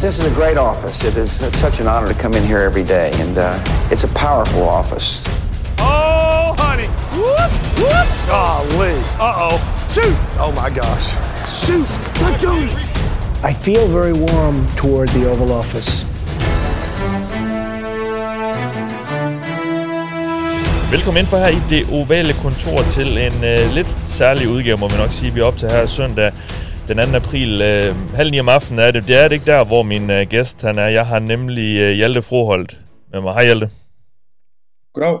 This is a great office. It is such an honor to come in here every day, and uh, it's a powerful office. Oh, honey. Whoop, whoop. Golly. Uh-oh. Shoot. Oh, my gosh. Shoot. Let go. I feel very warm toward the Oval Office. Velkommen ind for her i det ovale kontor til en uh, lidt særlig udgave, må vi nok sige. Vi er op til her søndag den 2. april. Uh, halv ni om aftenen er det. Det er det ikke der, hvor min uh, gæst han er. Jeg har nemlig uh, Hjalte Froholdt med mig. Hej Hjalte. Goddag.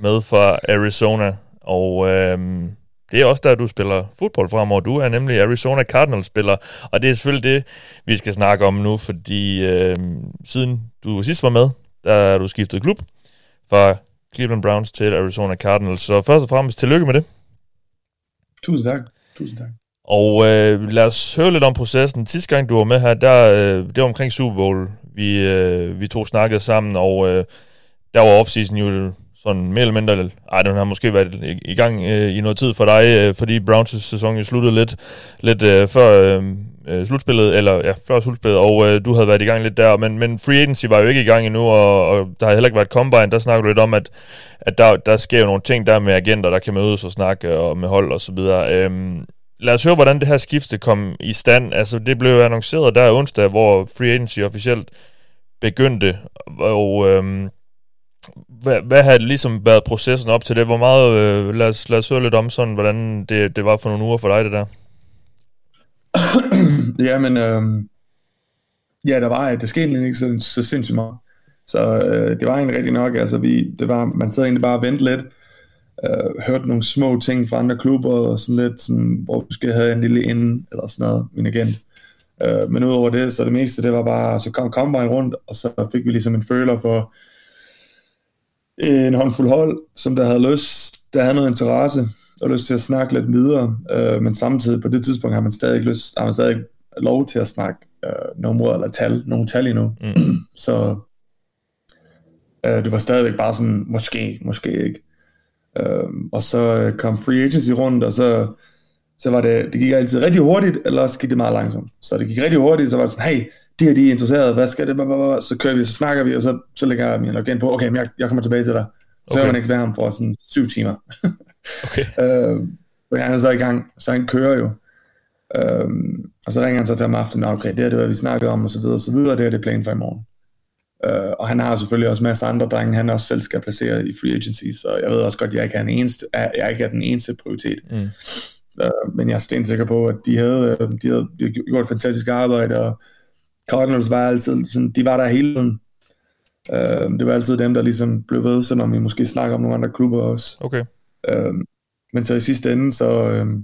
Med fra Arizona. Og uh, det er også der, du spiller fodbold fremover. Du er nemlig Arizona Cardinals-spiller. Og det er selvfølgelig det, vi skal snakke om nu, fordi uh, siden du sidst var med, der er du skiftet klub fra Cleveland Browns til Arizona Cardinals. Så først og fremmest tillykke med det. Tusind tak. Tusind tak. Og øh, lad os høre lidt om processen. Sidste gang du var med her, der, øh, det var omkring Super Bowl, vi, øh, vi to snakkede sammen, og øh, der var offseason jo sådan mere eller mindre, ej, den har måske været i, i gang øh, i noget tid for dig, øh, fordi Browns' sæson jo sluttede lidt, lidt øh, før øh, øh slutspillet, eller ja, før slutspillet, og øh, du havde været i gang lidt der, men, men free agency var jo ikke i gang endnu, og, og der har heller ikke været combine, der snakker du lidt om, at, at der, der sker jo nogle ting der med agenter, der kan mødes og snakke og med hold og så videre. Øh, lad os høre, hvordan det her skifte kom i stand. Altså, det blev annonceret der onsdag, hvor free agency officielt begyndte, og øhm, hvad, hvad har ligesom været processen op til det? Hvor meget, øh, lad, os, lad os høre lidt om sådan, hvordan det, det var for nogle uger for dig, det der. ja, men øh, ja, der var, det skete ikke så, så sindssygt meget. Så øh, det var egentlig rigtig nok, altså vi, det var, man sad egentlig bare og ventede lidt, øh, hørte nogle små ting fra andre klubber, og sådan lidt, sådan, hvor vi skal have en lille ind, eller sådan noget, min agent. Øh, men udover det, så det meste, det var bare, så kom Combine rundt, og så fik vi ligesom en føler for en håndfuld hold, som der havde lyst, der havde noget interesse, og lyst til at snakke lidt videre, øh, men samtidig på det tidspunkt har man stadig lyst, har man stadig lov til at snakke øh, numre eller tal, nogle tal endnu. Mm. så øh, det var stadigvæk bare sådan, måske, måske ikke. Øh, og så øh, kom free agency rundt, og så, så var det, det gik altid rigtig hurtigt, eller så gik det meget langsomt. Så det gik rigtig hurtigt, så var det sådan, hey, de her de er interesseret, hvad skal det, så kører vi, så snakker vi, og så, så lægger jeg min agent på, okay, men jeg, jeg kommer tilbage til dig. Så okay. man ikke være ham for sådan syv timer. okay. øh, og han er så i gang, så han kører jo. Øh, og så ringer han så til om aftenen, okay, det er det, hvad vi snakkede om, og så videre, og så videre, det er det plan for i morgen. Uh, og han har selvfølgelig også masser af andre drenge, han også selv skal placere i free agency, så jeg ved også godt, at jeg ikke er den eneste, jeg ikke er den eneste prioritet. Mm. Uh, men jeg er stensikker på, at de havde, de havde gjort et fantastisk arbejde, og Cardinals var altid, sådan, de var der hele tiden. Uh, det var altid dem, der ligesom blev ved, selvom vi måske snakker om nogle andre klubber også. Okay. Uh, men så i sidste ende, så, uh,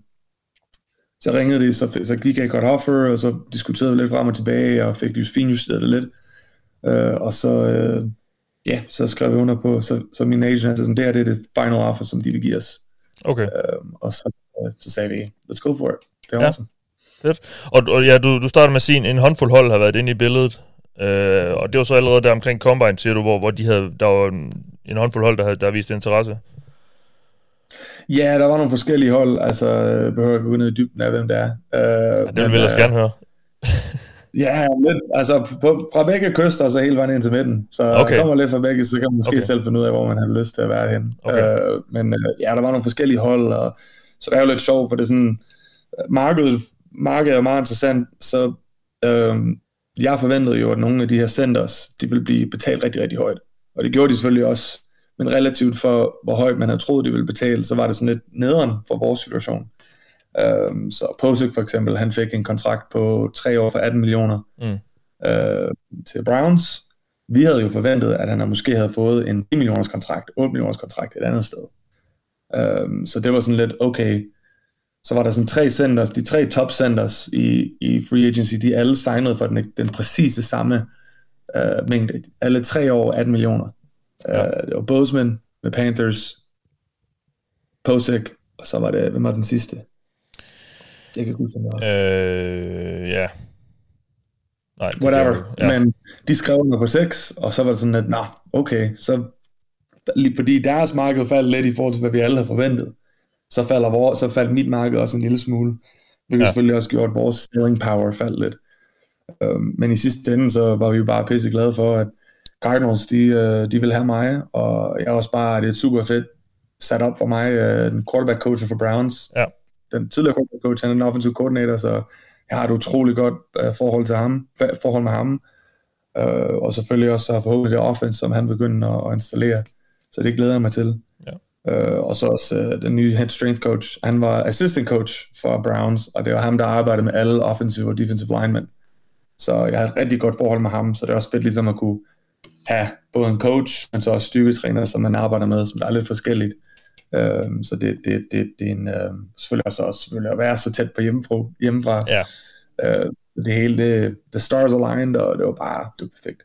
så ringede de, så, så gik jeg godt offer, og så diskuterede vi lidt frem og tilbage, og fik just finjusteret det lidt. Uh, og så, uh, ja, så skrev vi under på, så, så min agent sagde sådan, det her det er det final offer, som de vil give os. Okay. Uh, og så, uh, så sagde vi, let's go for it. Det er ja. awesome. Fedt. Og, og ja, du, du startede med at sige, en håndfuld hold har været inde i billedet, uh, og det var så allerede der omkring Combine, siger du, hvor, hvor de havde, der var en, en håndfuld hold, der havde der vist interesse. Ja, der var nogle forskellige hold, altså behøver jeg gå ned i dybden af, hvem det er. Uh, ja, det vil vi ellers gerne høre. Ja, lidt, altså på, fra begge kyster og så hele vejen ind til midten. Så okay. kommer lidt fra begge, så kan man måske okay. selv finde ud af, hvor man har lyst til at være hen. Okay. Øh, men øh, ja, der var nogle forskellige hold, og, så det er jo lidt sjovt, for det er sådan, markedet, markedet er meget interessant, så øh, jeg forventede jo, at nogle af de her centers, de ville blive betalt rigtig, rigtig højt. Og det gjorde de selvfølgelig også, men relativt for, hvor højt man havde troet, de ville betale, så var det sådan lidt nederen for vores situation. Um, så Posick for eksempel, han fik en kontrakt på tre år for 18 millioner mm. uh, til Browns. Vi havde jo forventet, at han måske havde fået en 10 millioners kontrakt, 8 millioners kontrakt et andet sted. Um, så det var sådan lidt, okay, så var der sådan tre centers, de tre top centers i, i free agency, de alle signede for den, den præcise samme uh, mængde. Alle tre år 18 millioner. Ja. Uh, det var Bozeman med Panthers, Posick, og så var det, hvem var den sidste? Jeg kan ikke huske noget. Øh, ja. Nej, Whatever. Det, ja. Men de skrev under på 6, og så var det sådan, at nå, okay, så fordi deres marked faldt lidt i forhold til, hvad vi alle havde forventet, så, falder vores, så faldt mit marked også en lille smule, hvilket ja. selvfølgelig også gjort, at vores selling power faldt lidt. Øh, men i sidste ende, så var vi jo bare pisse glade for, at Cardinals, de, øh, de vil have mig, og jeg er også bare, det er et super fedt sat op for mig, øh, den quarterback coach for Browns. Ja. Den tidligere coach, han er den offensive coordinator, så jeg har et utroligt godt øh, forhold til ham, forhold med ham. Øh, og selvfølgelig også har forhåbentlig det offense, som han begynder at, at installere. Så det glæder jeg mig til. Ja. Øh, og så også øh, den nye head strength coach. Han var assistant coach for Browns, og det var ham, der arbejdede med alle offensive og defensive linemen. Så jeg har et rigtig godt forhold med ham, så det er også fedt ligesom at kunne have både en coach, men så også styrketræner, som man arbejder med, som der er lidt forskelligt. Øhm, så det, det, det, det er en, øh, selvfølgelig også, også selvfølgelig at være så tæt på hjemmefra. hjemmefra. Ja. Øh, det hele, det, the stars aligned, og det var bare, det var perfekt.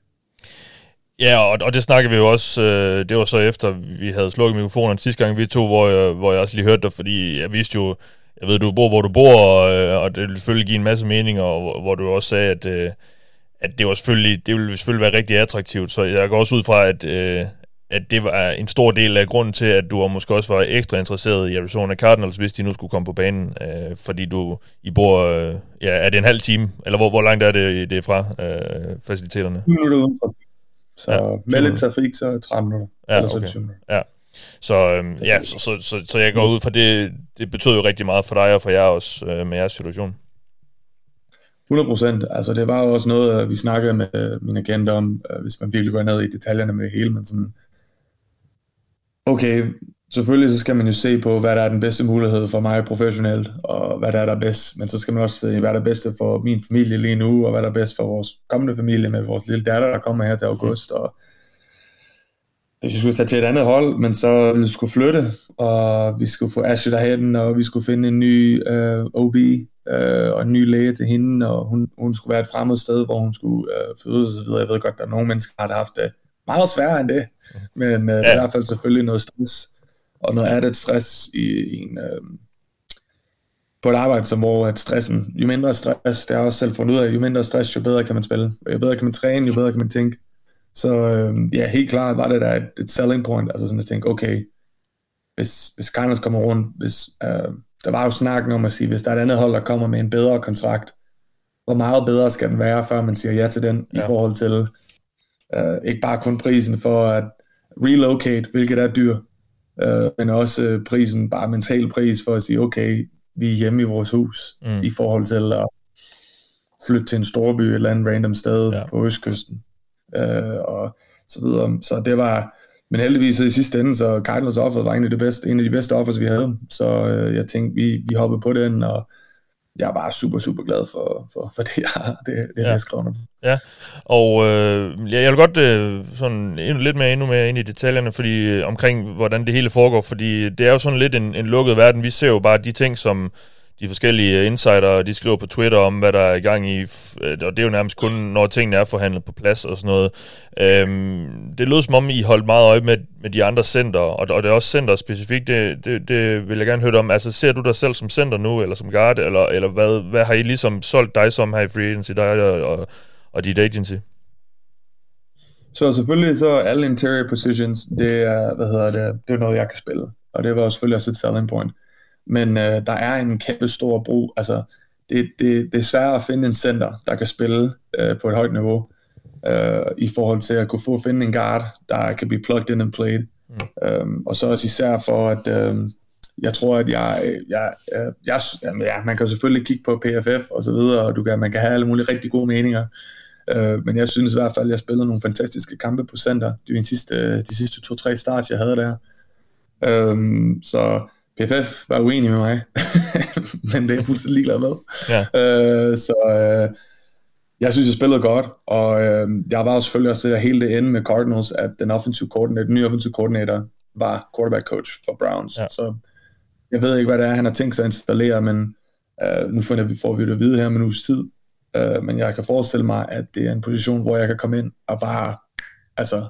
Ja, og, og det snakkede vi jo også, øh, det var så efter, vi havde slukket mikrofonen sidste gang, vi to, hvor jeg, hvor jeg også lige hørte dig, fordi jeg vidste jo, jeg ved, du bor, hvor du bor, og, øh, og det vil selvfølgelig give en masse mening, og hvor, hvor du også sagde, at, øh, at det, var selvfølgelig, det ville selvfølgelig være rigtig attraktivt, så jeg går også ud fra, at, øh, at det var en stor del af grunden til, at du måske også var ekstra interesseret i Arizona Cardinals, hvis de nu skulle komme på banen, øh, fordi du I bor, øh, ja, er det en halv time, eller hvor, hvor langt er det, det er fra øh, faciliteterne? Minutter Så ja, med lidt trafik, så 30 minutter. Ja, eller okay. minutter. Ja. Så, øh, ja, så, så, så, så jeg går ud fra, det, det betød jo rigtig meget for dig og for jer også øh, med jeres situation. 100 procent. Altså det var jo også noget, vi snakkede med min agent om, hvis man virkelig går ned i detaljerne med det hele, men sådan, okay, selvfølgelig så skal man jo se på, hvad der er den bedste mulighed for mig professionelt, og hvad der er der bedst, men så skal man også se, hvad der er bedst for min familie lige nu, og hvad der er bedst for vores kommende familie med vores lille datter, der kommer her til august, og hvis vi skulle tage til et andet hold, men så vi skulle flytte, og vi skulle få Ashley derhen, og vi skulle finde en ny øh, OB, øh, og en ny læge til hende, og hun, hun skulle være et fremmed sted, hvor hun skulle øh, fødes og så videre. Jeg ved godt, der er nogle mennesker, der har haft det meget sværere end det, men øh, ja. det i hvert fald selvfølgelig noget stress, og noget added stress i, i en, øh, på et arbejde, som hvor at stressen, jo mindre stress, det er også selv fundet ud af, jo mindre stress, jo bedre kan man spille, jo bedre kan man træne, jo bedre kan man tænke. Så øh, ja, helt klart var det der et, et selling point, altså sådan at tænke, okay, hvis, hvis Cardinals kommer rundt, hvis, øh, der var jo snakken om at sige, hvis der er et andet hold, der kommer med en bedre kontrakt, hvor meget bedre skal den være, før man siger ja til den, ja. i forhold til, øh, ikke bare kun prisen for at relocate, hvilket er dyr, øh, men også øh, prisen, bare mental pris for at sige, okay, vi er hjemme i vores hus, mm. i forhold til at flytte til en storby, et eller andet random sted ja. på Østkysten, øh, og så videre. Så det var, men heldigvis i sidste ende, så Cardinals offer var egentlig det bedste, en af de bedste offers, vi havde. Så øh, jeg tænkte, vi, vi hoppede på den, og jeg er bare super, super glad for, for, for det, jeg, det, det ja. jeg skrevet Ja, og øh, jeg vil godt øh, sådan endnu lidt mere endnu mere ind i detaljerne, fordi øh, omkring hvordan det hele foregår, fordi det er jo sådan lidt en, en lukket verden. Vi ser jo bare de ting, som de forskellige øh, insider, de skriver på Twitter om, hvad der er i gang i, øh, og det er jo nærmest kun, når tingene er forhandlet på plads og sådan noget. Øhm, det lød som om, I holdt meget øje med, med de andre center, og, og det er også center specifikt, det, det, det vil jeg gerne høre om. Altså, ser du dig selv som center nu, eller som guard, eller, eller hvad, hvad har I ligesom solgt dig som her i Free Agency, dig og, og, og dit agency? Så selvfølgelig så alle interior positions, det er, hvad hedder det, det er noget, jeg kan spille. Og det var selvfølgelig også et selling point men øh, der er en kæmpe stor brug. Altså, det, det, det er svært at finde en center, der kan spille øh, på et højt niveau, øh, i forhold til at kunne få finde en guard, der kan blive plugged in and played. Mm. Øhm, og så også især for, at øh, jeg tror, at jeg, jeg, jeg, jeg ja, man kan selvfølgelig kigge på PFF og så videre, og du kan, man kan have alle mulige rigtig gode meninger, øh, men jeg synes i hvert fald, at jeg spillede nogle fantastiske kampe på center, de sidste, de sidste to-tre starts, jeg havde der. Øhm, så PFF var uenig med mig, men det er jeg fuldstændig ligeglad med. Ja. Øh, så øh, jeg synes, jeg spillede godt, og øh, jeg var jo selvfølgelig også at hele det ende med Cardinals, at den offensive coordinator, den nye offensive coordinator var quarterback coach for Browns. Ja. Så jeg ved ikke, hvad det er, han har tænkt sig at installere, men øh, nu får vi, får vi det at vide her om en uges tid. Øh, men jeg kan forestille mig, at det er en position, hvor jeg kan komme ind og bare altså,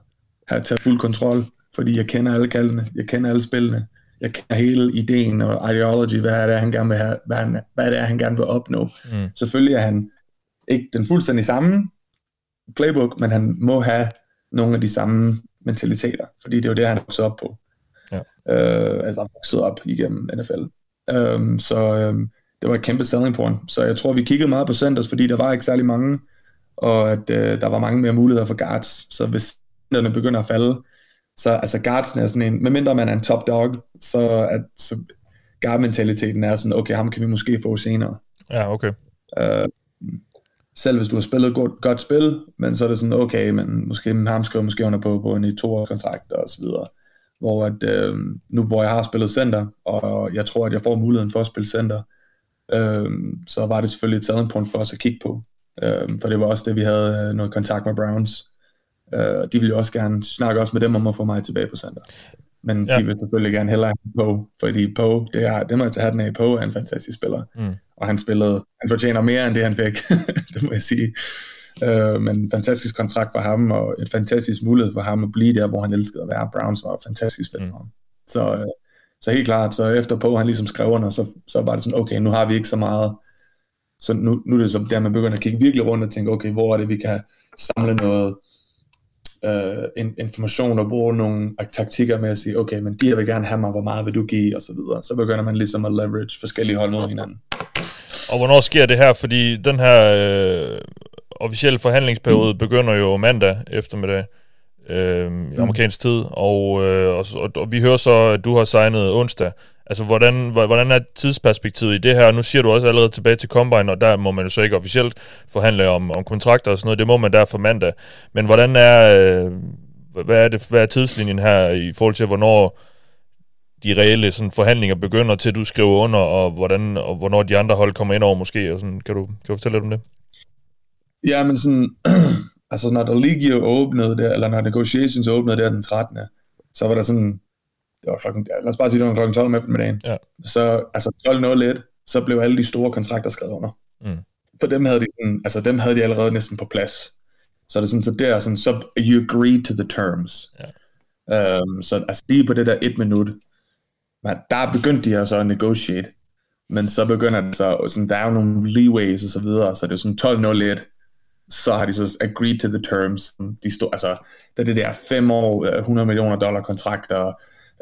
have taget fuld kontrol, fordi jeg kender alle kaldene, jeg kender alle spillene, jeg kender hele ideen og ideology, hvad er det, han gerne vil have, hvad, han, hvad det er, han gerne vil opnå. Mm. Selvfølgelig er han ikke den fuldstændig samme playbook, men han må have nogle af de samme mentaliteter, fordi det er jo det, han er vokset op på. Ja. Øh, altså vokset op igennem NFL. Um, så um, det var et kæmpe selling point. Så jeg tror, vi kiggede meget på centers, fordi der var ikke særlig mange, og at øh, der var mange mere muligheder for guards. Så hvis centerne begynder at falde, så altså guardsen er sådan en, medmindre man er en top dog, så, at, så guard-mentaliteten er sådan, okay, ham kan vi måske få senere. Ja, okay. Øh, selv hvis du har spillet godt, godt spil, men så er det sådan, okay, men måske ham skriver måske under på, på en i to kontrakt og så videre. Hvor at, øh, nu hvor jeg har spillet center, og jeg tror, at jeg får muligheden for at spille center, øh, så var det selvfølgelig et selling point for os at kigge på. Øh, for det var også det, vi havde øh, noget kontakt med Browns. Øh, de ville jo også gerne snakke også med dem om at få mig tilbage på center. Men ja. de vil selvfølgelig gerne hellere have på, fordi på, det, er, det må jeg tage den af, på er en fantastisk spiller. Mm. Og han spillede, han fortjener mere end det, han fik, det må jeg sige. Øh, men en fantastisk kontrakt for ham, og et fantastisk mulighed for ham at blive der, hvor han elskede at være. Browns var fantastisk fedt mm. for ham. Så, øh, så helt klart, så efter på, han ligesom skrev under, så, så var det sådan, okay, nu har vi ikke så meget, så nu, nu er det så der, man begynder at kigge virkelig rundt og tænke, okay, hvor er det, vi kan samle noget, øh, information og bruge nogle taktikker med at sige, okay, men de her vil gerne have mig, hvor meget vil du give, og så videre. Så begynder man ligesom at leverage forskellige hold mod hinanden. Og hvornår sker det her? Fordi den her øh, officielle forhandlingsperiode begynder jo mandag eftermiddag øh, i amerikansk tid, og, øh, og, og, og vi hører så, at du har signet onsdag. Altså, hvordan, hvordan er tidsperspektivet i det her? Nu siger du også allerede tilbage til Combine, og der må man jo så ikke officielt forhandle om, om kontrakter og sådan noget. Det må man der for mandag. Men hvordan er, øh, hvad er, det, hvad er tidslinjen her i forhold til, hvornår de reelle sådan, forhandlinger begynder til, du skriver under, og, hvordan, og hvornår de andre hold kommer ind over måske? Og sådan, kan, du, kan du fortælle lidt om det? Ja, men sådan, altså når der lige åbnede der, eller når negotiations åbnede der den 13. Så var der sådan, det var klokken, lad os bare sige, det var klokken 12 om eftermiddagen. Ja. Så altså 12.01, så blev alle de store kontrakter skrevet under. Mm. For dem havde de sådan, altså dem havde de allerede næsten på plads. Så det er sådan, så der sådan, så you agree to the terms. Ja. Um, så altså lige på det der et minut, men der begyndte de altså at negotiate. Men så begynder det så, sådan, der er jo nogle leeways og så videre, så det er sådan 12.01, så har de så agreed to the terms. De stod, altså, der det der fem år, 100 millioner dollar kontrakter,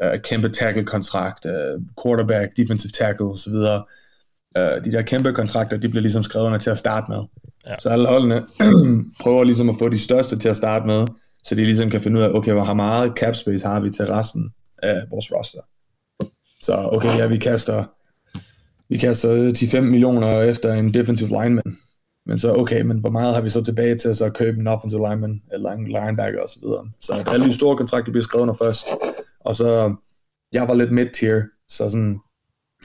uh, kæmpe tackle-kontrakt, uh, quarterback, defensive tackle osv. Uh, de der kæmpe kontrakter, de bliver ligesom skrevet under til at starte med. Ja. Så alle holdene prøver ligesom at få de største til at starte med, så de ligesom kan finde ud af, okay, hvor meget cap space har vi til resten af vores roster. Så okay, ja, vi kaster, vi kaster 10-5 millioner efter en defensive lineman. Men så, okay, men hvor meget har vi så tilbage til at så købe en offensive lineman, eller en linebacker osv. Så, videre. så at alle de store kontrakter bliver skrevet under først. Og så, jeg var lidt mid-tier, så sådan,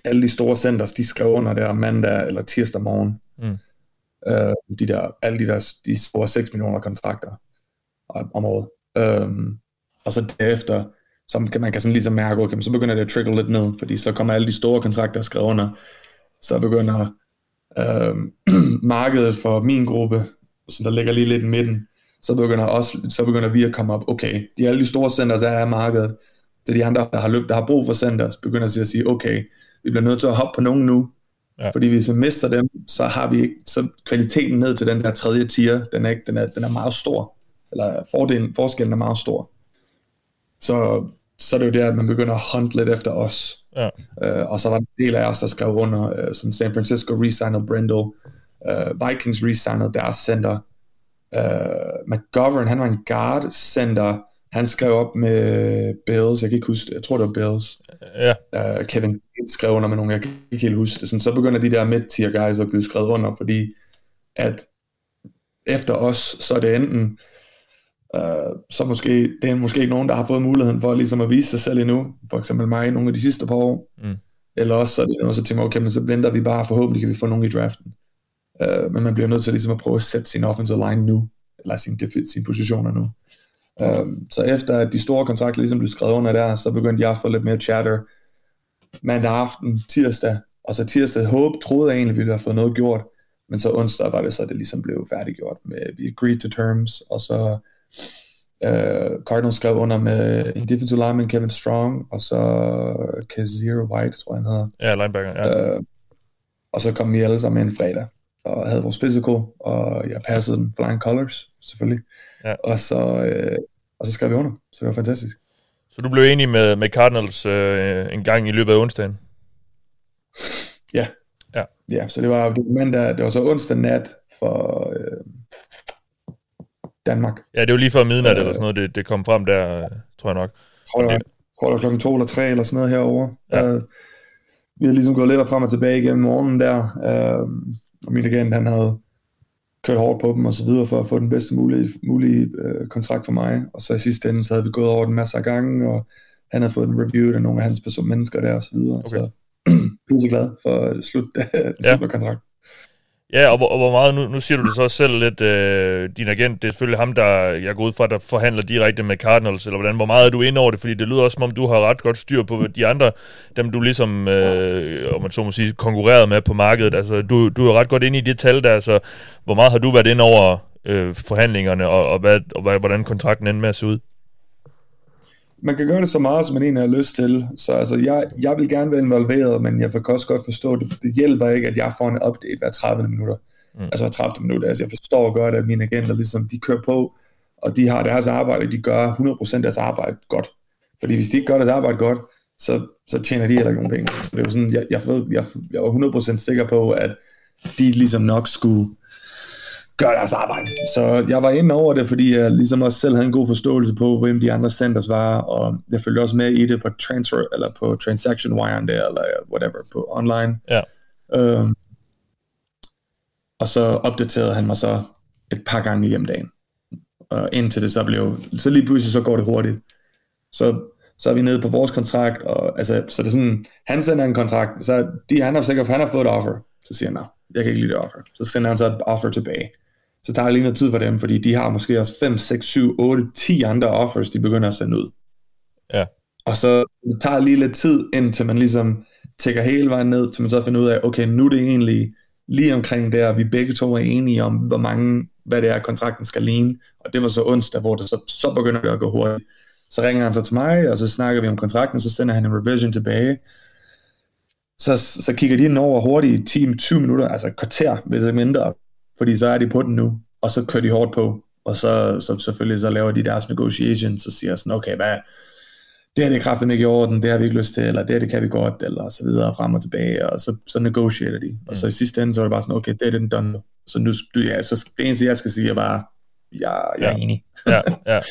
alle de store centers, de skrev under der mandag eller tirsdag morgen. Mm. Øh, de der, alle de der de store 6 millioner kontrakter om året. Um, og så derefter, så kan man kan sådan ligesom mærke, okay, så begynder det at trickle lidt ned, fordi så kommer alle de store kontrakter skrevet under, så begynder øh, markedet for min gruppe, som der ligger lige lidt i midten, så begynder, også, så begynder vi at komme op, okay, de alle de store centers er af markedet, så de andre, der har, løb, der har brug for centers, begynder at sige, okay, vi bliver nødt til at hoppe på nogen nu, ja. fordi hvis vi mister dem, så har vi ikke, så kvaliteten ned til den der tredje tier, den er, ikke, den er, den er meget stor, eller fordelen, forskellen er meget stor. Så, så er det jo der, at man begynder at hunt lidt efter os. Ja. Uh, og så var en del af os, der skrev under, uh, som San Francisco re-signed Brindle, uh, Vikings re-signed deres center, uh, McGovern, han var en guard center, han skrev op med Bills, jeg kan ikke huske det, jeg tror det var Bills. Ja. Uh, Kevin skrev under med nogen, jeg kan ikke helt huske det. Sådan, så begynder de der mid-tier guys at blive skrevet under, fordi at efter os, så er det enten Uh, så måske, det er måske ikke nogen, der har fået muligheden for ligesom at vise sig selv endnu, for eksempel mig nogle af de sidste par år, mm. eller også så er det noget, så tænker okay, men så venter vi bare, forhåbentlig kan vi få nogen i draften. Uh, men man bliver nødt til ligesom at prøve at sætte sin offensive line nu, eller sin, sin positioner nu. Uh, så efter at de store kontrakter ligesom blev skrevet under der, så begyndte jeg at få lidt mere chatter mandag aften, tirsdag, og så tirsdag håb, troede jeg egentlig, vi ville have fået noget gjort, men så onsdag var det så, det ligesom blev færdiggjort med, vi agreed to terms, og så Uh, Cardinals skrev under med en defensive lineman, Kevin Strong, og så Kazir White, tror jeg han hedder. Ja, linebacker, ja. Uh, og så kom vi alle sammen ind fredag, og havde vores physical, og jeg passede den flying colors, selvfølgelig. Ja. Og, så, uh, og så skrev vi under, så det var fantastisk. Så du blev enig med, med Cardinals uh, en gang i løbet af onsdagen? Ja. Ja. Ja, så det var, det var mandag, det var så onsdag nat for... Uh, Danmark. Ja, det var lige før midnat øh, eller sådan noget, det, det kom frem der, tror jeg nok. Tror jeg, det... tror, var klokken to eller tre eller sådan noget herovre. Ja. Øh, vi havde ligesom gået lidt frem og tilbage igennem morgenen der, øh, og min agent, han havde kørt hårdt på dem og så videre for at få den bedste mulige, mulige øh, kontrakt for mig. Og så i sidste ende, så havde vi gået over den masser af gange, og han havde fået en review af nogle af hans person, mennesker der og så videre. Okay. Så jeg er glad for at slutte, ja. kontrakt. Ja, og, og hvor meget, nu, nu siger du det så selv lidt, øh, din agent, det er selvfølgelig ham, der, jeg går ud fra, der forhandler direkte med Cardinals, eller hvordan, hvor meget er du inde over det, fordi det lyder også, som om du har ret godt styr på de andre, dem du ligesom, øh, om man så må sige, konkurreret med på markedet, altså du, du er ret godt inde i det tal der, altså hvor meget har du været inde over øh, forhandlingerne, og, og, hvad, og hvordan kontrakten ender med at se ud? Man kan gøre det så meget, som man egentlig har lyst til. Så altså, jeg, jeg vil gerne være involveret, men jeg kan også godt forstå, at det, det hjælper ikke, at jeg får en update hver 30 minutter. Mm. Altså hver 30 minutter. Altså, jeg forstår godt, at mine agenter ligesom, de kører på, og de har deres arbejde, de gør 100% deres arbejde godt. Fordi hvis de ikke gør deres arbejde godt, så, så tjener de heller ikke nogen penge. Så det er jo sådan, jeg, jeg, jeg, jeg var 100% sikker på, at de ligesom nok skulle gør deres arbejde. Så jeg var inde over det, fordi jeg ligesom også selv havde en god forståelse på, hvem de andre centers var, og jeg følte også med i det på transfer, eller på transaction wire der, eller whatever, på online. Ja. Øhm, og så opdaterede han mig så et par gange hjem dagen. Og indtil det så blev, så lige pludselig så går det hurtigt. Så, så er vi nede på vores kontrakt, og altså, så det er sådan, han sender en kontrakt, så de, han har sikkert, han har fået et offer, så siger han, jeg kan ikke lide det offer. Så sender han så et offer tilbage så tager det lige noget tid for dem, fordi de har måske også 5, 6, 7, 8, 10 andre offers, de begynder at sende ud. Ja. Og så det tager lige lidt tid, indtil man ligesom tækker hele vejen ned, til man så finder ud af, okay, nu er det egentlig lige omkring der, vi begge to er enige om, hvor mange, hvad det er, kontrakten skal ligne. Og det var så onsdag, hvor det så, så begynder det at gå hurtigt. Så ringer han så til mig, og så snakker vi om kontrakten, så sender han en revision tilbage. Så, så kigger de den over hurtigt i 10-20 minutter, altså kvarter, hvis ikke mindre, fordi så er de på den nu, og så kører de hårdt på, og så, så selvfølgelig så laver de deres negotiations, og siger sådan, okay, hvad, det her det er kraften ikke i orden, det har vi ikke lyst til, eller det her det kan vi godt, eller så videre, frem og tilbage, og så, så negotiater de, og så i sidste ende, så er det bare sådan, okay, det er den done nu, så nu, ja, så det eneste, jeg skal sige, er bare, jeg, jeg ja. er enig. ja, ja.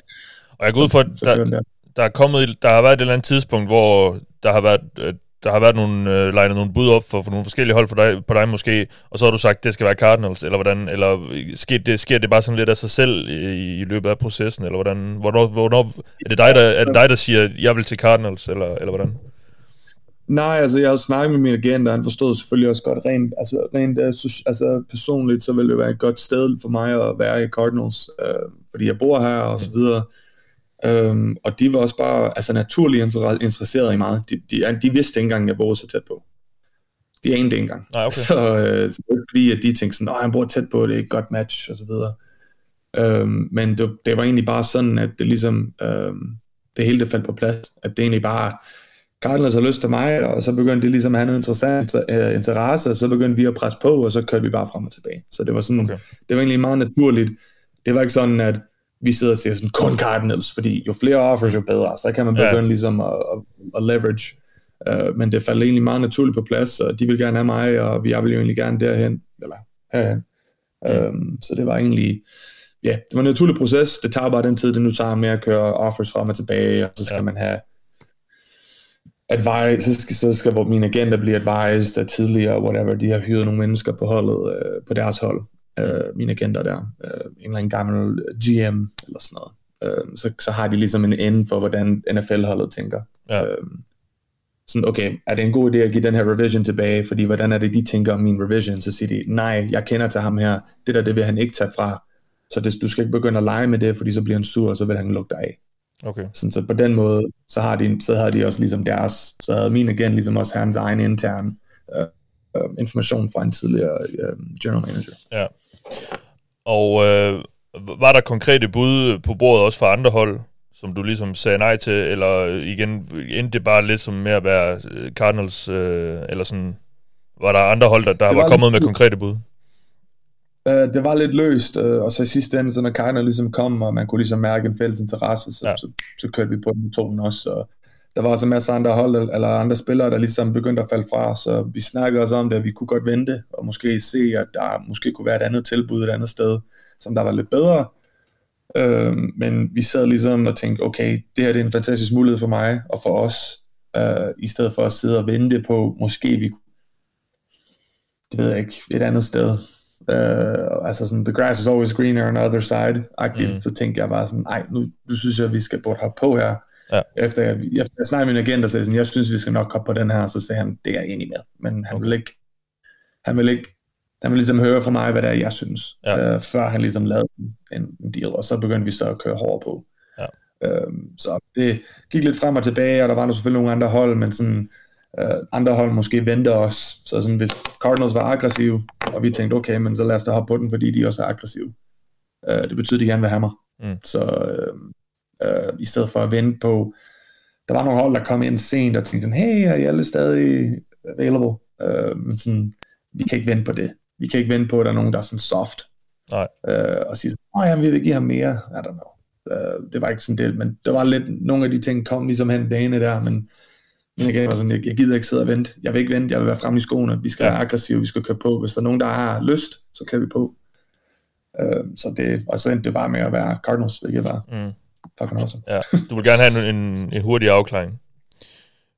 Og jeg går ud for, at der, der, er kommet, der har været et eller andet tidspunkt, hvor der har været øh, der har været nogle, øh, legnet nogle bud op for, for nogle forskellige hold for dig, på dig måske, og så har du sagt, det skal være Cardinals, eller hvordan, eller sker det, sker det bare sådan lidt af sig selv i, i løbet af processen, eller hvordan, hvornår, hvornår er det dig, der, er det dig, der siger, jeg vil til Cardinals, eller, eller hvordan? Nej, altså jeg har snakket med min agent, og han forstod selvfølgelig også godt rent, altså rent altså personligt, så vil det være et godt sted for mig at være i Cardinals, øh, fordi jeg bor her og så videre. Øhm, og de var også bare altså naturligt interesseret i meget. De, de, de vidste ikke engang, at jeg boede så tæt på. De anede det ikke engang. Nej, okay. Så, øh, så det er fordi, at de tænkte sådan, at han bor tæt på, det er et godt match, og så videre. Øhm, men det, det var egentlig bare sådan, at det ligesom, øhm, det hele det faldt på plads. At det egentlig bare, Cardinals har lyst til mig, og så begyndte de ligesom at have noget interessant uh, interesse, og så begyndte vi at presse på, og så kørte vi bare frem og tilbage. Så det var sådan, okay. det var egentlig meget naturligt. Det var ikke sådan, at vi sidder og siger sådan, kun Cardinals, fordi jo flere offers, jo bedre, så kan man begynde ja. ligesom at, at, at leverage. Uh, men det faldt egentlig meget naturligt på plads, og de vil gerne have mig, og jeg vil jo egentlig gerne derhen, eller herhen. Ja. Um, så det var egentlig, ja, det var en naturlig proces. Det tager bare den tid, det nu tager med at køre offers frem og tilbage, og så skal ja. man have advice, så skal, så skal min agenter blive advised af tidligere, whatever, de har hyret nogle mennesker på holdet, uh, på deres hold, øh, mine agenter der, øh, en eller anden gammel GM eller sådan noget. Øh, så, så har de ligesom en ende for, hvordan NFL-holdet tænker. Ja. Øh, sådan, okay, er det en god idé at give den her revision tilbage, fordi hvordan er det, de tænker om min revision? Så siger de, nej, jeg kender til ham her, det der, det vil han ikke tage fra, så det, du skal ikke begynde at lege med det, fordi så bliver han sur, og så vil han lukke dig af. Okay. Sådan, så på den måde, så har de, så havde de også ligesom deres, så havde min igen ligesom også hans egen intern øh, øh, information fra en tidligere øh, general manager. Ja. Og øh, var der konkrete bud på bordet også fra andre hold, som du ligesom sagde nej til, eller igen, endte det bare lidt som med at være øh, Cardinals, øh, eller sådan, var der andre hold, der, der var, var kommet med konkrete bud? Uh, det var lidt løst, uh, og så i sidste ende, så når Cardinals ligesom kom, og man kunne ligesom mærke en fælles interesse, så, ja. så, så kørte vi på den tonen også, og der var også en masse andre hold, eller andre spillere, der ligesom begyndte at falde fra, så vi snakkede også om det, at vi kunne godt vente, og måske se, at der måske kunne være et andet tilbud et andet sted, som der var lidt bedre. Øh, men vi sad ligesom og tænkte, okay, det her det er en fantastisk mulighed for mig og for os, øh, i stedet for at sidde og vente på, måske vi det ved jeg ikke, et andet sted. Uh, altså sådan, the grass is always greener on the other side, agtigt. Mm. Så tænkte jeg bare sådan, nej, nu, nu synes jeg, vi skal burde hoppe på her. Ja. Efter jeg, jeg, jeg snakkede med min agent og sagde sådan, jeg synes, vi skal nok hoppe på den her, så sagde han, det er jeg enig med. Men han vil ikke, han vil ikke, han vil ligesom høre fra mig, hvad det er, jeg synes, ja. uh, før han ligesom lavede en, en deal, og så begyndte vi så at køre hårdt på. Ja. Uh, så det gik lidt frem og tilbage, og der var der selvfølgelig nogle andre hold, men sådan, uh, andre hold måske venter os. Så sådan, hvis Cardinals var aggressive, og vi tænkte, okay, men så lad os da hoppe på den, fordi de også er aggressive. Uh, det betyder, at de gerne vil have mig. Mm. Så uh, uh, i stedet for at vente på, der var nogle hold, der kom ind sent og tænkte sådan, hey, er I alle stadig available? Uh, men sådan, vi kan ikke vente på det. Vi kan ikke vente på, at der er nogen, der er sådan soft. Nej. Uh, og sige sådan, jamen, vi vil give ham mere. I don't know. Uh, det var ikke sådan det, men der var lidt, nogle af de ting kom ligesom hen dagene der, men men igen, var sådan, jeg, jeg gider ikke sidde og vente. Jeg vil ikke vente, jeg vil være fremme i skoene. Vi skal ja. være aggressive, vi skal køre på. Hvis der er nogen, der har lyst, så kan vi på. Uh, så det, og så endte det bare med at være Cardinals, hvilket var mm. Fucking awesome. Ja. Du vil gerne have en, en, en hurtig afklaring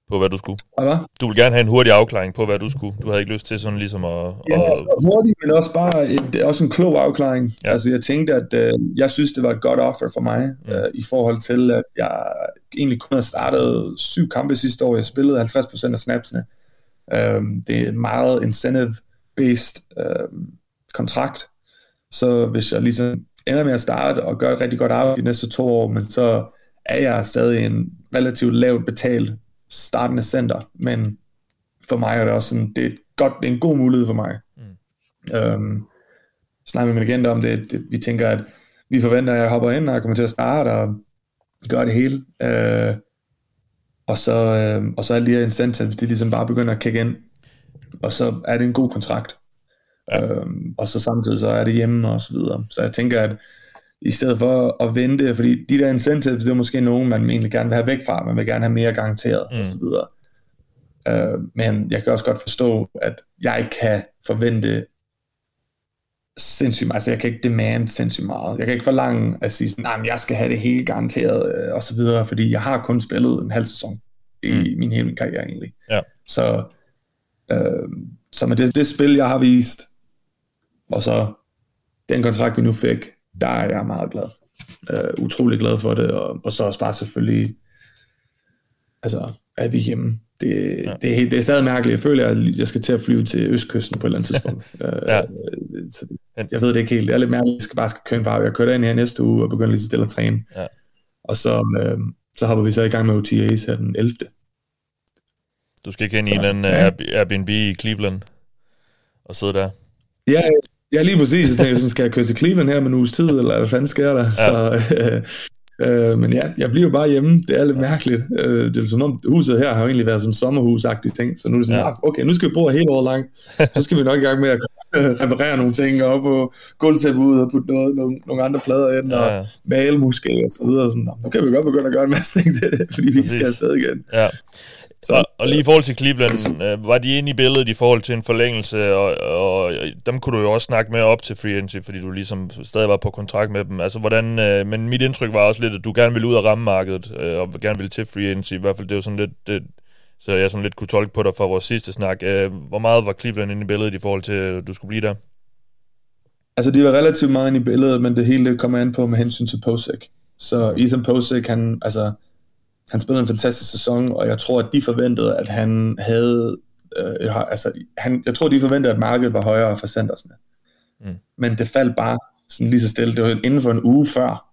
på, hvad du skulle. Hvad? Du vil gerne have en hurtig afklaring på, hvad du skulle. Du havde ikke lyst til sådan ligesom at... Ja, at... Altså, hurtig, men også bare et, også en klog afklaring. Ja. Altså, jeg tænkte, at øh, jeg synes, det var et godt offer for mig, mm. øh, i forhold til, at jeg egentlig kun har startet syv kampe sidste år. Jeg spillede 50% af snapsene. Øh, det er en meget incentive-based øh, kontrakt. Så hvis jeg ligesom ender med at starte og gøre et rigtig godt arbejde de næste to år, men så er jeg stadig en relativt lavt betalt startende center, men for mig er det også sådan, det er, godt, det er en god mulighed for mig. Mm. Øhm, snakker med min agent om det, det, vi tænker, at vi forventer, at jeg hopper ind, og kommer til at starte, og gøre det hele. Øh, og så, øh, og så er de her incentives, de ligesom bare begynder at kigge ind, og så er det en god kontrakt. Ja. Øhm, og så samtidig så er det hjemme og så videre. Så jeg tænker, at i stedet for at vente, fordi de der incentives, det er måske nogen, man egentlig gerne vil have væk fra, man vil gerne have mere garanteret mm. og så videre. Uh, men jeg kan også godt forstå, at jeg kan forvente sindssygt meget, altså jeg kan ikke demand sindssygt meget. Jeg kan ikke forlange at sige sådan, nej, jeg skal have det hele garanteret øh, og så videre, fordi jeg har kun spillet en halv sæson i mm. min hele karriere egentlig. Ja. Så, øh, så med det, det spil, jeg har vist, og så den kontrakt, vi nu fik, der er jeg meget glad. Uh, utrolig glad for det, og, og så også bare selvfølgelig, altså, er vi hjemme. Det, ja. det, det er stadig mærkeligt. Jeg føler, at jeg skal til at flyve til Østkysten på et eller andet tidspunkt. ja. uh, så jeg ved det ikke helt. Det er lidt mærkeligt. Jeg skal bare skal køre en par. Jeg kører ind her næste uge og begynder lige så stille at træne. Ja. Og så, uh, så hopper vi så i gang med OTA's her den 11. Du skal ikke ind så, i en eller anden ja. Airbnb i Cleveland og sidde der? Ja, Ja, lige præcis. Jeg tænkte, sådan, skal jeg køre til Cleveland her med en uges tid, eller hvad fanden sker der? Ja. Så, øh, øh, men ja, jeg bliver jo bare hjemme. Det er lidt mærkeligt. Øh, det er som om huset her har jo egentlig været sådan en sommerhusagtig ting, så nu er det sådan, ja. Ah, okay, nu skal vi bo hele året lang. Så skal vi nok i gang med at reparere nogle ting og få gulvtæppe ud og putte noget, nogle, nogle andre plader ind ja. og male måske og så videre. Sådan, nu kan vi godt begynde at gøre en masse ting til det, fordi vi Præcis. skal afsted igen. Ja. Så, og, og lige i forhold til Cleveland, øh, var de inde i billedet i forhold til en forlængelse, og, og dem kunne du jo også snakke med op til free agency, fordi du ligesom stadig var på kontrakt med dem. Altså, hvordan, øh, men mit indtryk var også lidt, at du gerne ville ud af rammemarkedet, øh, og gerne ville til free agency. I hvert fald, det var sådan lidt, det, så jeg sådan lidt kunne tolke på dig fra vores sidste snak. Øh, hvor meget var Cleveland inde i billedet i forhold til, at du skulle blive der? Altså, de var relativt meget inde i billedet, men det hele kommer an på med hensyn til Posek. Så Ethan Posek, han, altså, han spillede en fantastisk sæson, og jeg tror, at de forventede, at han havde... Øh, altså, han, jeg tror, de forventede, at markedet var højere for Sandersne. Mm. Men det faldt bare sådan lige så stille. Det var inden for en uge før,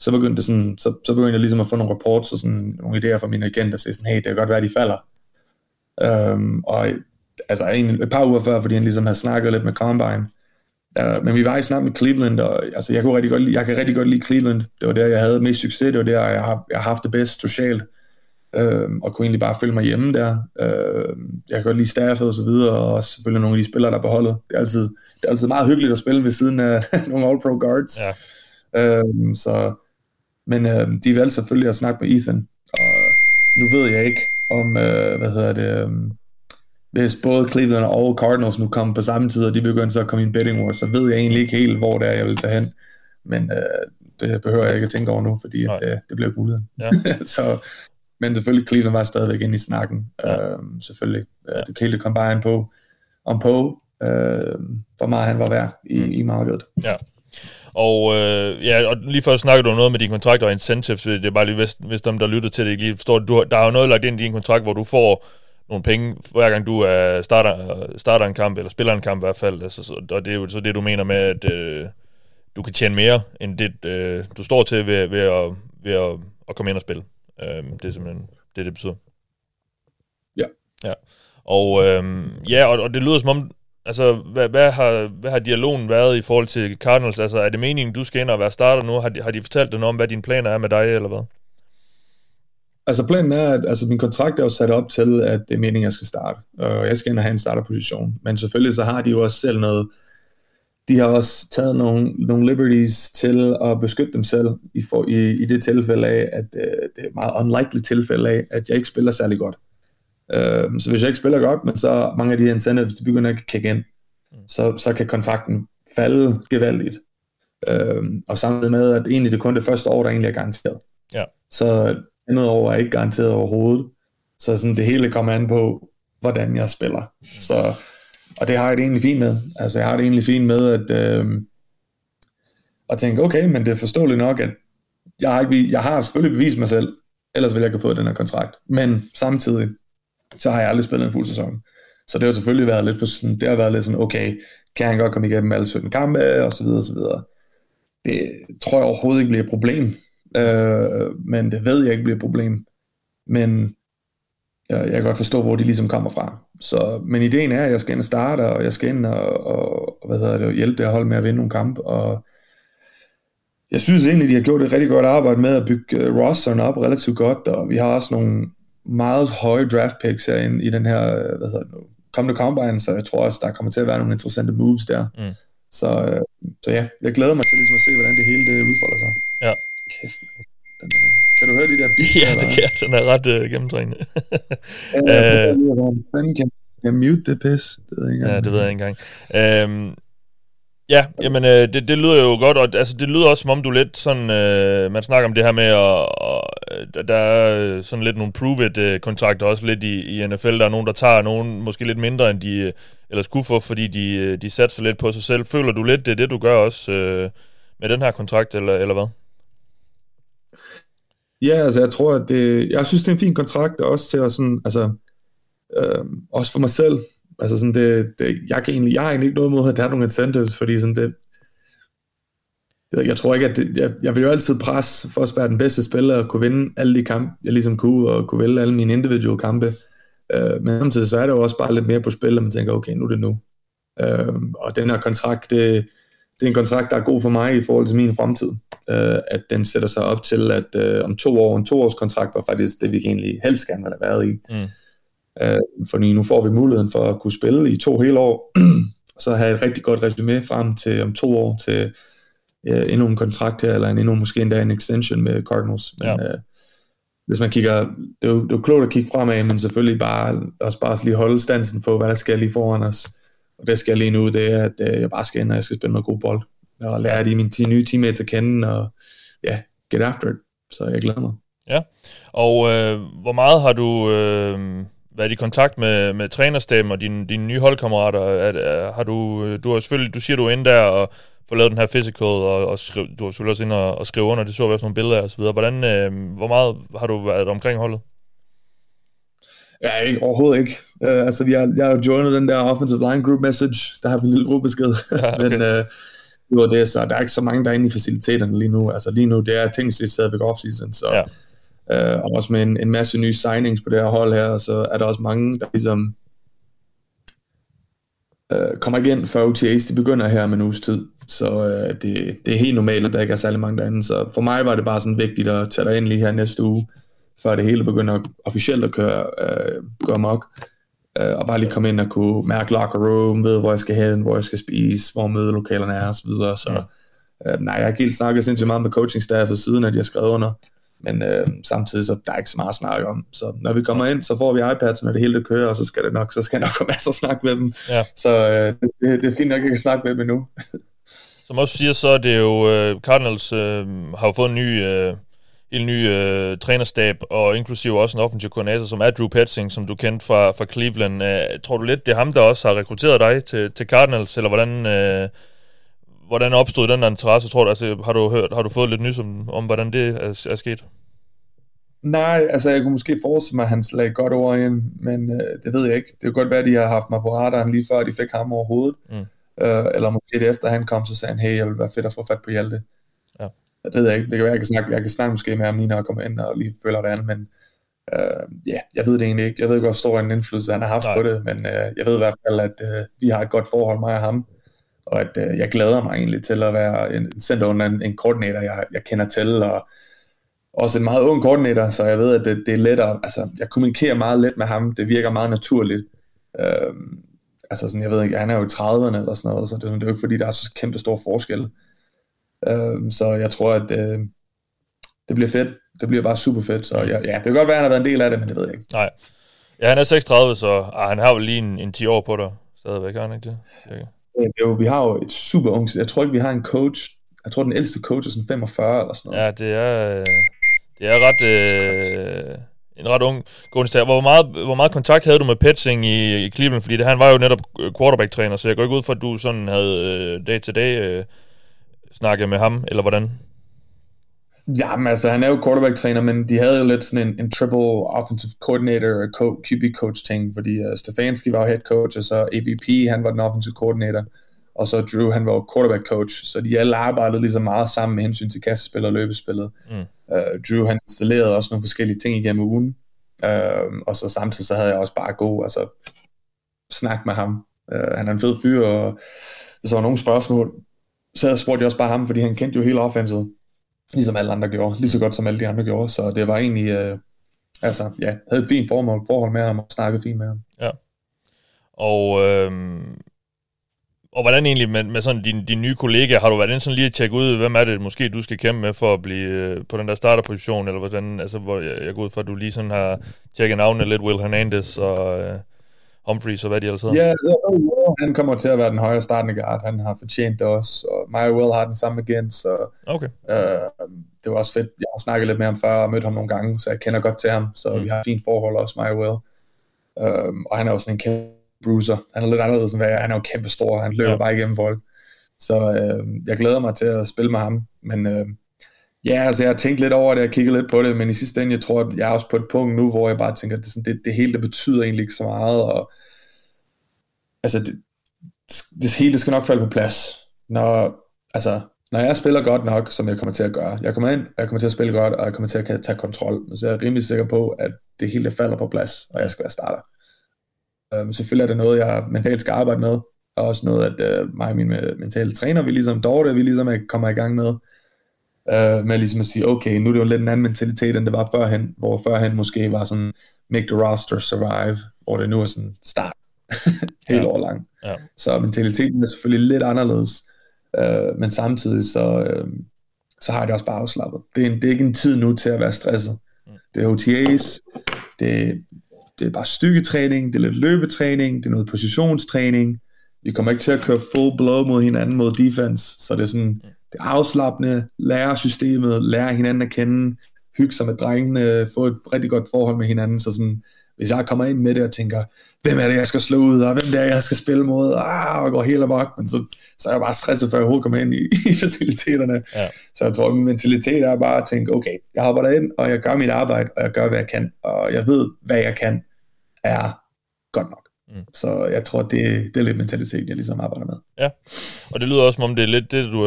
så begyndte, det sådan, så, så begyndte jeg ligesom at få nogle reports og sådan nogle idéer fra mine agenter, og sige sådan, hey, det kan godt være, de falder. Um, og altså en, et par uger før, fordi han ligesom havde snakket lidt med Combine, Uh, men vi var i snak med Cleveland, og altså, jeg, kunne rigtig godt lide, jeg kan rigtig godt lide Cleveland. Det var der, jeg havde mest succes. Det var der, jeg har, jeg har haft det bedst socialt. Uh, og kunne egentlig bare følge mig hjemme der. Uh, jeg kan godt lide staffet og så videre, og selvfølgelig nogle af de spillere, der er på holdet. Det er altid, det er altid meget hyggeligt at spille ved siden af nogle All-Pro guards. Ja. Uh, så, men uh, de valgte selvfølgelig at snakke med Ethan, og nu ved jeg ikke, om, uh, hvad hedder det, um, hvis både Cleveland og Cardinals nu kommer på samme tid, og de begynder så at komme i en betting war, så ved jeg egentlig ikke helt, hvor det er, jeg vil tage hen. Men øh, Det behøver jeg ikke at tænke over nu, fordi at, øh, det blev muligheden. Ja. så, men selvfølgelig, Cleveland var stadigvæk inde i snakken. Ja. Øh, selvfølgelig. Ja. Det kan helt komme bare på, om på, øh, hvor meget han var værd i, mm. i markedet. Ja. Og, øh, ja, og lige før snakkede du noget med dine kontrakter og incentives, det er bare lige, hvis, hvis dem, der lytter til det, ikke lige forstår du, der er jo noget lagt ind i din kontrakt, hvor du får nogle penge, hver gang du er starter, starter en kamp, eller spiller en kamp i hvert fald, altså, så, og det er jo så det, du mener med, at øh, du kan tjene mere, end det, øh, du står til ved, ved, at, ved at, at komme ind og spille. Øh, det er simpelthen det, det betyder. Ja. Ja. Og øh, ja, og, og det lyder som om, altså, hvad, hvad, har, hvad har dialogen været i forhold til Cardinals? Altså, er det meningen, du skal ind og være starter nu? Har de, har de fortalt dig noget om, hvad dine planer er med dig, eller hvad? Altså planen er, at altså, min kontrakt er jo sat op til, at det er meningen, at jeg skal starte. Og jeg skal ind og have en starterposition. Men selvfølgelig så har de jo også selv noget, de har også taget nogle, nogle liberties til at beskytte dem selv i, for, i, i det tilfælde af, at uh, det er et meget unlikely tilfælde af, at jeg ikke spiller særlig godt. Uh, så hvis jeg ikke spiller godt, men så mange af de incentives, de begynder at kigge ind, så, så kan kontrakten falde gevaldigt. Uh, og samtidig med, at egentlig det kun det første år, der egentlig er garanteret. Ja. Så andet år er ikke garanteret overhovedet. Så sådan det hele kommer an på, hvordan jeg spiller. Så, og det har jeg det egentlig fint med. Altså jeg har det egentlig fint med at, øh, at tænke, okay, men det er forståeligt nok, at jeg har, ikke, jeg har selvfølgelig bevist mig selv, ellers ville jeg ikke have fået den her kontrakt. Men samtidig, så har jeg aldrig spillet en fuld sæson. Så det har selvfølgelig været lidt for sådan, det har været lidt sådan, okay, kan han godt komme igennem alle 17 kampe, og så videre, og så videre. Det tror jeg overhovedet ikke bliver et problem. Øh, men det ved jeg ikke bliver et problem. Men jeg, jeg kan godt forstå, hvor de ligesom kommer fra. Så, men ideen er, at jeg skal ind og starte, og jeg skal ind og, og, og hvad hedder det, hjælpe det at holde med at vinde nogle kampe, og jeg synes egentlig, de har gjort et rigtig godt arbejde med at bygge uh, rosteren op relativt godt, og vi har også nogle meget høje draft picks herinde i den her, hvad hedder det kommende combine, så jeg tror også, der kommer til at være nogle interessante moves der. Mm. Så, øh, så ja, jeg glæder mig til ligesom at se, hvordan det hele det udfolder sig. Ja, Kæft, den, den, kan du høre de der beats? Ja, det kan jeg. Den er ret uh, gennemtrængende. ja, øh, hvordan kan jeg mute det pis? Det ved jeg ikke ja, det ved jeg ikke engang. Øhm, Ja, jamen øh, det, det lyder jo godt, og altså, det lyder også som om du lidt sådan, øh, man snakker om det her med, at og, der er sådan lidt nogle prove-it-kontrakter også lidt i, i NFL, der er nogen, der tager nogen måske lidt mindre, end de ellers kunne få, fordi de, de satser lidt på sig selv. Føler du lidt, det er det, du gør også øh, med den her kontrakt, eller, eller hvad? Ja, altså jeg tror, at det, jeg synes, det er en fin kontrakt, også til at sådan, altså, øh, også for mig selv, altså sådan det, det, jeg, kan egentlig, jeg har egentlig ikke noget mod, at der er nogle incentives, fordi sådan det, det jeg tror ikke, at det, jeg, jeg vil jo altid presse for at være den bedste spiller og kunne vinde alle de kampe, jeg ligesom kunne, og kunne vælge alle mine individuelle kampe. Øh, men samtidig så er det jo også bare lidt mere på spil, og man tænker, okay, nu er det nu. Øh, og den her kontrakt, det, det er en kontrakt, der er god for mig i forhold til min fremtid. Øh, at den sætter sig op til, at øh, om to år, en toårs kontrakt var faktisk det, vi egentlig helst gerne ville have været i. Mm. Øh, fordi nu får vi muligheden for at kunne spille i to hele år, og så have et rigtig godt resume frem til om to år til øh, endnu en kontrakt her, eller en, endnu måske endda en extension med Cardinals. Men, ja. øh, hvis man kigger, det er, jo, det er jo klogt at kigge fremad, men selvfølgelig bare, også bare lige holde stansen for, hvad der skal lige foran os. Og det skal jeg lige nu, det er, at øh, jeg bare skal ind, og jeg skal spille noget god bold. Og lære de mine nye teammates at kende, og ja, get after it. Så jeg glæder mig. Ja, og øh, hvor meget har du øh, været i kontakt med, med trænerstaben og dine, dine nye holdkammerater? Er, er, har du, øh, du har selvfølgelig, du siger, du er inde der og får lavet den her physical, og, og skrive, du har selvfølgelig også inde og, og skrive under, det så vi også nogle billeder og så videre. Hvordan, øh, hvor meget har du været omkring holdet? Ja, ikke, overhovedet ikke. Uh, altså, jeg, jeg har joinet den der offensive line group message, der har vi en lille gruppebesked. Ja, okay. Men uh, det var det, så der er ikke så mange, der er inde i faciliteterne lige nu. Altså lige nu, det er ting, der stadigvæk off-season, så... Ja. Uh, og også med en, en masse nye signings på det her hold her, så er der også mange, der ligesom uh, kommer igen for OTAs, de begynder her med en uges tid. Så uh, det, det er helt normalt, at der ikke er særlig mange derinde. Så for mig var det bare sådan vigtigt at tage dig ind lige her næste uge, før det hele begynder officielt at køre, øh, gå amok. Øh, og bare lige komme ind og kunne mærke locker room, ved hvor jeg skal hen, hvor jeg skal spise, hvor mødelokalerne er osv. Så, så øh, nej, jeg har ikke helt snakket sindssygt meget med coachingstaffet siden, at de har skrevet under. Men øh, samtidig så der er ikke så meget at snakke om. Så når vi kommer ind, så får vi iPads, når det hele det kører, og så skal det nok, så skal jeg nok få masser at snakke med dem. Ja. Så øh, det, det, er fint nok, at jeg kan snakke med dem nu. Som også siger, så er det jo, uh, Cardinals uh, har jo fået en ny, uh, en ny uh, trænerstab, og inklusive også en offensiv koordinator, som er Drew Petzing, som du kendte fra, fra Cleveland. Uh, tror du lidt, det er ham, der også har rekrutteret dig til, til Cardinals, eller hvordan, uh, hvordan opstod den der interesse? Tror du, altså, har du hørt, har du fået lidt nys om, om hvordan det er, er sket? Nej, altså jeg kunne måske forestille mig, at han slag godt over ind, men øh, det ved jeg ikke. Det kan godt være, at de har haft mig på radaren lige før de fik ham over hovedet. Mm. Øh, eller måske det efter han kom, så sagde han, hey, jeg vil være fedt at få fat på Hjalte. Ja. Det ved jeg ikke. Det kan være, jeg kan snakke, jeg kan snakke måske med ham lige når jeg kommer ind og lige føler det andet, men øh, ja, yeah, jeg ved det egentlig ikke. Jeg ved ikke, hvor stor en indflydelse han har haft Nej. på det, men øh, jeg ved i hvert fald, at øh, vi har et godt forhold, mig og ham, og at øh, jeg glæder mig egentlig til at være en, center under en, en koordinator, jeg, jeg kender til, og også en meget ung koordinator, så jeg ved, at det, det er lettere, altså jeg kommunikerer meget let med ham, det virker meget naturligt. Øhm, altså sådan, jeg ved ikke, han er jo i 30'erne eller sådan noget, så det, det er jo ikke fordi, der er så kæmpe stor forskel. Øhm, så jeg tror, at øh, det bliver fedt. Det bliver bare super fedt, så ja, ja, det kan godt være, at han har været en del af det, men det ved jeg ikke. Nej. Ja, han er 36, så ah, han har vel lige en, en 10 år på dig stadigvæk, har han ikke det? Ja, det er jo, vi har jo et super ung, jeg tror ikke, vi har en coach, jeg tror, den ældste coach er sådan 45 eller sådan noget. Ja, det er, øh, det er ret, øh, en ret ung Golden Hvor meget, hvor meget kontakt havde du med Petsing i, i Cleveland? Fordi det, han var jo netop quarterback-træner, så jeg går ikke ud fra, at du sådan havde øh, dag-til-dag øh, snakket med ham, eller hvordan? Jamen altså, han er jo quarterback-træner, men de havde jo lidt sådan en, en triple offensive coordinator co- QB-coach ting, fordi uh, Stefanski var jo head coach, og så AVP, han var den offensive coordinator, og så Drew, han var jo quarterback coach, så de alle arbejdede ligesom meget sammen med hensyn til kastespil og løbespillet. Mm. Uh, Drew han installerede også nogle forskellige ting igennem ugen, uh, og så samtidig så havde jeg også bare god altså, snak med ham. Uh, han er en fed fyr, og hvis der var nogle spørgsmål, så spurgte jeg også bare ham, fordi han kendte jo hele offenset, ligesom alle andre gjorde, lige så godt som alle de andre gjorde, så det var egentlig, øh, altså ja, havde et fint forhold, forhold med ham, og snakkede fint med ham. Ja. Og øh, og hvordan egentlig med, med sådan din, din nye kollega, har du været inde sådan lige at tjekke ud, hvem er det måske du skal kæmpe med for at blive øh, på den der starterposition, eller hvordan, altså hvor jeg, jeg går ud fra, at du lige sådan har tjekket navnene lidt, Will Hernandez og øh, Humphreys og hvad de ellers hedder? Ja, så, han kommer til at være den højere startende guard, han har fortjent det også, og og Will har den samme igen, så okay. øh, det var også fedt. Jeg har snakket lidt med ham før og mødt ham nogle gange, så jeg kender godt til ham, så mm. vi har et fint forhold også, og Will. Øh, og han er også en kæmpe bruiser. Han er lidt anderledes end hvad jeg Han er jo kæmpe stor. Han løber ja. bare igennem folk. Så øh, jeg glæder mig til at spille med ham. Men øh, ja, altså jeg har tænkt lidt over det, jeg kigget lidt på det, men i sidste ende, jeg tror, at jeg er også på et punkt nu, hvor jeg bare tænker, at det, sådan, det, det hele, det betyder egentlig ikke så meget, og altså det, det hele det skal nok falde på plads. Når, altså, når jeg spiller godt nok, som jeg kommer til at gøre, jeg kommer ind, jeg kommer til at spille godt, og jeg kommer til at tage kontrol, så jeg er rimelig sikker på, at det hele det falder på plads, og jeg skal være starter. Um, selvfølgelig er det noget, jeg mentalt skal arbejde med, og også noget, at uh, mig og min øh, mentale træner, vi ligesom Dorte, vi ligesom kommer i gang med, uh, med ligesom at sige, okay, nu er det jo lidt en anden mentalitet, end det var førhen, hvor førhen måske var sådan, make the roster survive, hvor det nu er sådan, start, helt ja. år lang. Ja. Så mentaliteten er selvfølgelig lidt anderledes, uh, men samtidig så, uh, så har jeg det også bare afslappet. Det er, en, det er ikke en tid nu til at være stresset. Mm. Det er OTAs, det, det er bare styrketræning, det er lidt løbetræning, det er noget positionstræning. Vi kommer ikke til at køre full blow mod hinanden mod defense, så det er sådan, det afslappende, lære systemet, lære hinanden at kende, hygge sig med drengene, få et rigtig godt forhold med hinanden, så sådan, hvis jeg kommer ind med det og tænker, hvem er det, jeg skal slå ud, og hvem det er, jeg skal spille mod, ah, og går helt amok, men så, så er jeg bare stresset, før jeg overhovedet kommer ind i, i faciliteterne. Ja. Så jeg tror, at min mentalitet er bare at tænke, okay, jeg hopper ind, og jeg gør mit arbejde, og jeg gør, hvad jeg kan, og jeg ved, hvad jeg kan, er godt nok. Mm. Så jeg tror, det, det er lidt mentalitet, jeg ligesom arbejder med. Ja, og det lyder også som om, det er lidt det, du,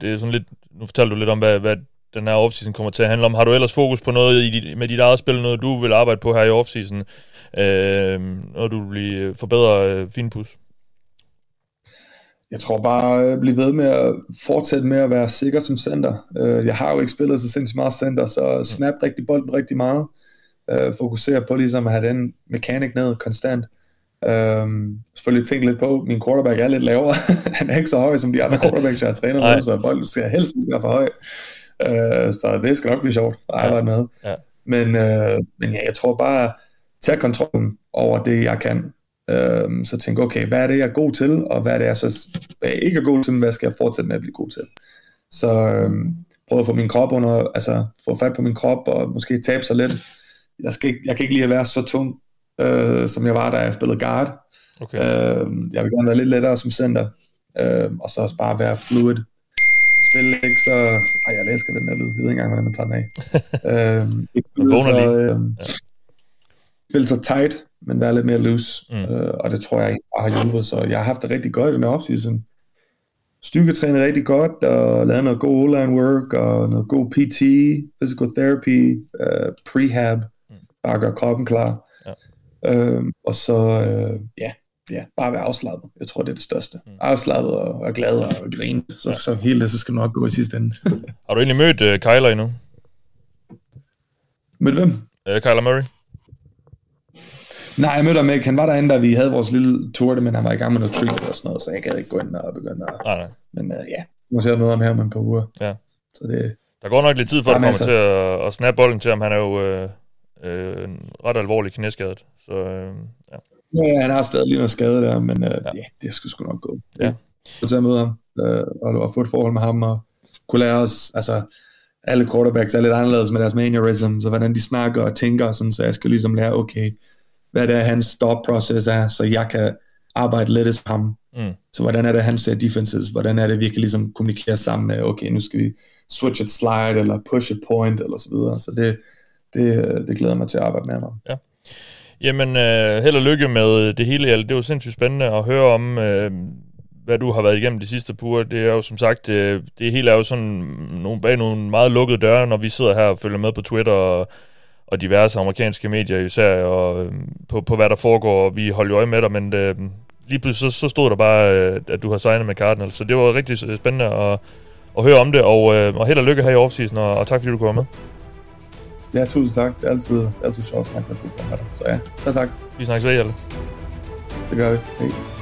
det er sådan lidt, nu fortæller du lidt om, hvad, hvad den her offseason kommer til at handle om. Har du ellers fokus på noget i dit, med dit eget spil, noget du vil arbejde på her i offseason, øh, noget du vil forbedre øh, Finpus? Jeg tror bare at blive ved med at fortsætte med at være sikker som center. Øh, jeg har jo ikke spillet så sindssygt meget center, så snap rigtig bolden rigtig meget. Øh, fokusere på ligesom at have den mekanik ned konstant. Øhm, selvfølgelig tænke lidt på, min quarterback er lidt lavere. han er ikke så høj som de andre quarterbacks, jeg har trænet med, så bolden skal helst ikke være for høj. Øh, så det skal nok blive sjovt at arbejde ja. med. Ja. Men, øh, men ja, jeg tror bare, tage kontrollen over det, jeg kan. Øhm, så tænke, okay, hvad er det, jeg er god til, og hvad er det, jeg, så, hvad jeg ikke er god til, men hvad skal jeg fortsætte med at blive god til? Så øhm, prøve at få min krop under, altså få fat på min krop, og måske tabe sig lidt. Jeg, skal ikke, jeg kan ikke lide at være så tung, øh, som jeg var, da jeg spillede guard. Okay. Øh, jeg vil gerne være lidt lettere som center, øh, og så også bare være fluid. Spille ikke så... Ej, jeg elsker den der lyd. Jeg ved ikke engang, hvordan man tager den af. øh, ikke så, øh, Ja. Spille så tight, men være lidt mere loose. Mm. Øh, og det tror jeg bare har hjulpet, så jeg har haft det rigtig godt i den offseason. Styrketrænet rigtig godt, og lavet noget god online work, og noget god PT, physical therapy, uh, prehab, Mm. bare gøre kroppen klar. Ja. Øhm, og så, øh, ja, ja, bare være afslappet. Jeg tror, det er det største. Mm. Afslappet og, og glad og grine. Så, så hele det, så skal det nok gå i sidste ende. Har du egentlig mødt uh, Kyler endnu? Med hvem? Uh, Kyler Murray? Nej, jeg mødte ham ikke. Han var derinde, da vi havde vores lille tour, men han var i gang med noget treatment og sådan noget, så jeg gad ikke gå ind og begynde at... Nej, nej. Men øh, ja, nu ser jeg møde ham her om et par uger. Ja. Så det, Der går nok lidt tid, for at masser. til at, at snappe bolden til ham. Han er jo øh, øh, ret alvorlig knæskadet. Så øh, ja. ja, han har stadig lige noget skade der, men øh, Ja. ja. ja, det skal sgu nok gå. Ja. Så til at møde ham, øh, og, og få et forhold med ham, og kunne lære os, altså alle quarterbacks er lidt anderledes med deres mannerism, så hvordan de snakker og tænker, sådan, så jeg skal ligesom lære, okay, hvad det er, hans thought process er, så jeg kan arbejde lettest på ham. Mm. Så hvordan er det, han ser defenses? Hvordan er det, vi kan ligesom kommunikere sammen med, okay, nu skal vi switch et slide, eller push et point, eller så videre. Så det, det, det glæder mig til at arbejde med ham. Jamen, øh, held og lykke med det hele, Hjalte. Det var sindssygt spændende at høre om, øh, hvad du har været igennem de sidste par uger. Det er jo som sagt, øh, det hele er jo sådan nogle, bag nogle meget lukkede døre, når vi sidder her og følger med på Twitter og, og diverse amerikanske medier især, og øh, på, på hvad der foregår, og vi holder jo øje med dig, men øh, lige pludselig så, så stod der bare, øh, at du har signet med Cardinals, så det var rigtig spændende at, at høre om det, og, øh, og held og lykke her i offseason, og, og tak fordi du kom med. Ja, tusind tak. Det er altid, altid sjovt at snakke med fodbold med dig. Så ja, så tak. Vi snakkes ved, Hjalte. Det gør vi. Hej.